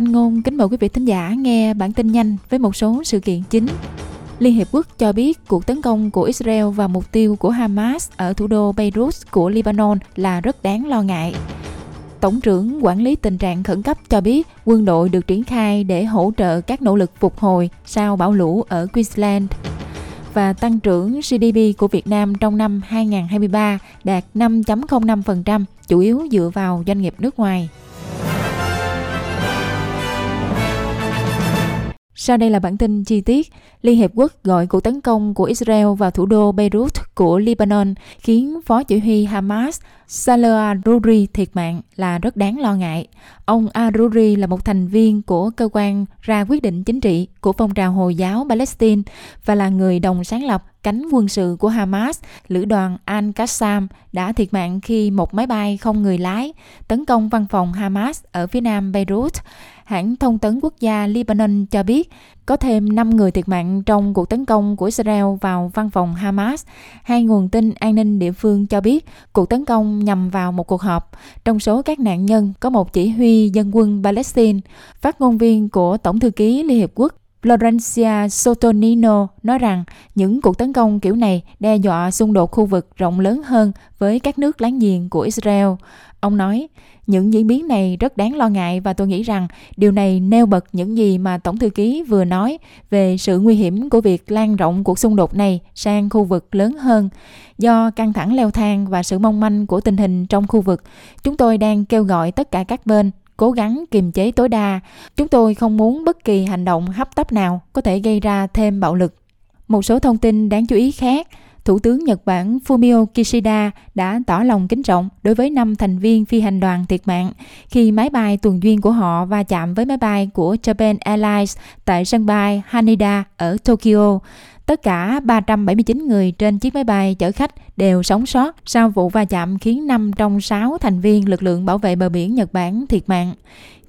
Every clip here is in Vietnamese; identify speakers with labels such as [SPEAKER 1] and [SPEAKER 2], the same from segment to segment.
[SPEAKER 1] Thanh Ngôn kính mời quý vị thính giả nghe bản tin nhanh với một số sự kiện chính. Liên Hiệp Quốc cho biết cuộc tấn công của Israel vào mục tiêu của Hamas ở thủ đô Beirut của Lebanon là rất đáng lo ngại. Tổng trưởng quản lý tình trạng khẩn cấp cho biết quân đội được triển khai để hỗ trợ các nỗ lực phục hồi sau bão lũ ở Queensland và tăng trưởng GDP của Việt Nam trong năm 2023 đạt 5.05%, chủ yếu dựa vào doanh nghiệp nước ngoài. Sau đây là bản tin chi tiết. Liên Hiệp Quốc gọi cuộc tấn công của Israel vào thủ đô Beirut của Lebanon khiến Phó Chỉ huy Hamas Saleh Aruri thiệt mạng là rất đáng lo ngại. Ông Aruri là một thành viên của cơ quan ra quyết định chính trị của phong trào Hồi giáo Palestine và là người đồng sáng lập cánh quân sự của Hamas, lữ đoàn Al-Qassam đã thiệt mạng khi một máy bay không người lái tấn công văn phòng Hamas ở phía nam Beirut. Hãng thông tấn quốc gia Lebanon cho biết có thêm 5 người thiệt mạng trong cuộc tấn công của Israel vào văn phòng Hamas. Hai nguồn tin an ninh địa phương cho biết cuộc tấn công nhằm vào một cuộc họp. Trong số các nạn nhân có một chỉ huy dân quân Palestine. Phát ngôn viên của Tổng thư ký Liên Hiệp Quốc Florencia Sotonino nói rằng những cuộc tấn công kiểu này đe dọa xung đột khu vực rộng lớn hơn với các nước láng giềng của Israel. Ông nói, những diễn biến này rất đáng lo ngại và tôi nghĩ rằng điều này nêu bật những gì mà Tổng thư ký vừa nói về sự nguy hiểm của việc lan rộng cuộc xung đột này sang khu vực lớn hơn. Do căng thẳng leo thang và sự mong manh của tình hình trong khu vực, chúng tôi đang kêu gọi tất cả các bên cố gắng kiềm chế tối đa. Chúng tôi không muốn bất kỳ hành động hấp tấp nào có thể gây ra thêm bạo lực. Một số thông tin đáng chú ý khác, Thủ tướng Nhật Bản Fumio Kishida đã tỏ lòng kính trọng đối với năm thành viên phi hành đoàn thiệt mạng khi máy bay tuần duyên của họ va chạm với máy bay của Japan Airlines tại sân bay Haneda ở Tokyo. Tất cả 379 người trên chiếc máy bay chở khách đều sống sót sau vụ va chạm khiến 5 trong 6 thành viên lực lượng bảo vệ bờ biển Nhật Bản thiệt mạng.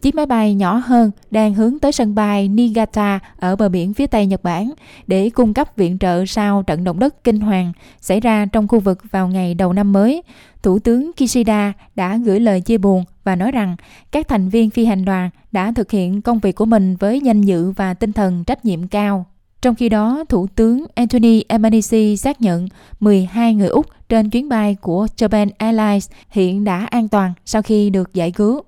[SPEAKER 1] Chiếc máy bay nhỏ hơn đang hướng tới sân bay Niigata ở bờ biển phía tây Nhật Bản để cung cấp viện trợ sau trận động đất kinh hoàng xảy ra trong khu vực vào ngày đầu năm mới. Thủ tướng Kishida đã gửi lời chia buồn và nói rằng các thành viên phi hành đoàn đã thực hiện công việc của mình với danh dự và tinh thần trách nhiệm cao. Trong khi đó, Thủ tướng Anthony Albanese xác nhận 12 người Úc trên chuyến bay của Japan Airlines hiện đã an toàn sau khi được giải cứu.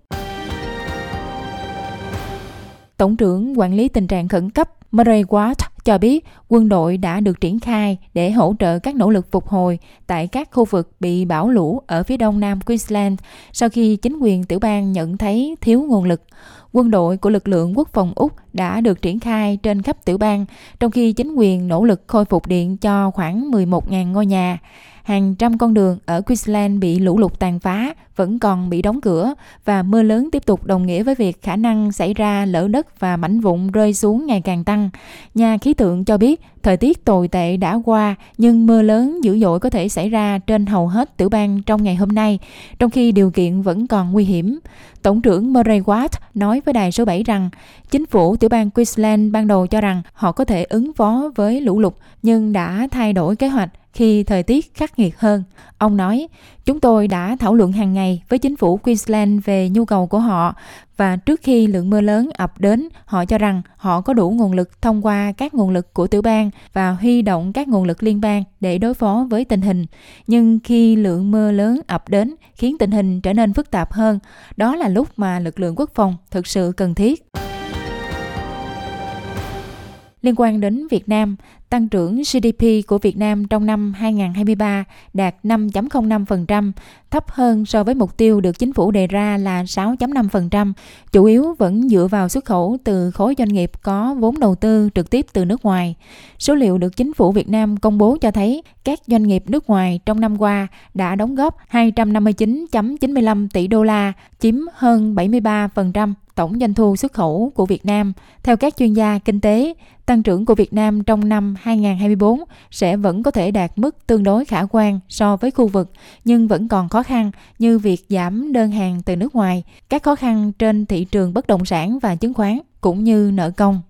[SPEAKER 1] Tổng trưởng quản lý tình trạng khẩn cấp Murray Watt cho biết quân đội đã được triển khai để hỗ trợ các nỗ lực phục hồi tại các khu vực bị bão lũ ở phía đông nam Queensland sau khi chính quyền tiểu bang nhận thấy thiếu nguồn lực. Quân đội của lực lượng quốc phòng Úc đã được triển khai trên khắp tiểu bang, trong khi chính quyền nỗ lực khôi phục điện cho khoảng 11.000 ngôi nhà hàng trăm con đường ở Queensland bị lũ lụt tàn phá vẫn còn bị đóng cửa và mưa lớn tiếp tục đồng nghĩa với việc khả năng xảy ra lở đất và mảnh vụn rơi xuống ngày càng tăng. Nhà khí tượng cho biết thời tiết tồi tệ đã qua nhưng mưa lớn dữ dội có thể xảy ra trên hầu hết tiểu bang trong ngày hôm nay, trong khi điều kiện vẫn còn nguy hiểm. Tổng trưởng Murray Watt nói với đài số 7 rằng chính phủ tiểu bang Queensland ban đầu cho rằng họ có thể ứng phó với lũ lụt nhưng đã thay đổi kế hoạch khi thời tiết khắc nghiệt hơn. Ông nói, chúng tôi đã thảo luận hàng ngày với chính phủ Queensland về nhu cầu của họ và trước khi lượng mưa lớn ập đến, họ cho rằng họ có đủ nguồn lực thông qua các nguồn lực của tiểu bang và huy động các nguồn lực liên bang để đối phó với tình hình. Nhưng khi lượng mưa lớn ập đến khiến tình hình trở nên phức tạp hơn, đó là lúc mà lực lượng quốc phòng thực sự cần thiết. Liên quan đến Việt Nam, tăng trưởng GDP của Việt Nam trong năm 2023 đạt 5.05%, thấp hơn so với mục tiêu được chính phủ đề ra là 6.5%, chủ yếu vẫn dựa vào xuất khẩu từ khối doanh nghiệp có vốn đầu tư trực tiếp từ nước ngoài. Số liệu được chính phủ Việt Nam công bố cho thấy các doanh nghiệp nước ngoài trong năm qua đã đóng góp 259.95 tỷ đô la, chiếm hơn 73% tổng doanh thu xuất khẩu của Việt Nam. Theo các chuyên gia kinh tế, tăng trưởng của Việt Nam trong năm 2024 sẽ vẫn có thể đạt mức tương đối khả quan so với khu vực, nhưng vẫn còn khó khăn như việc giảm đơn hàng từ nước ngoài, các khó khăn trên thị trường bất động sản và chứng khoán cũng như nợ công.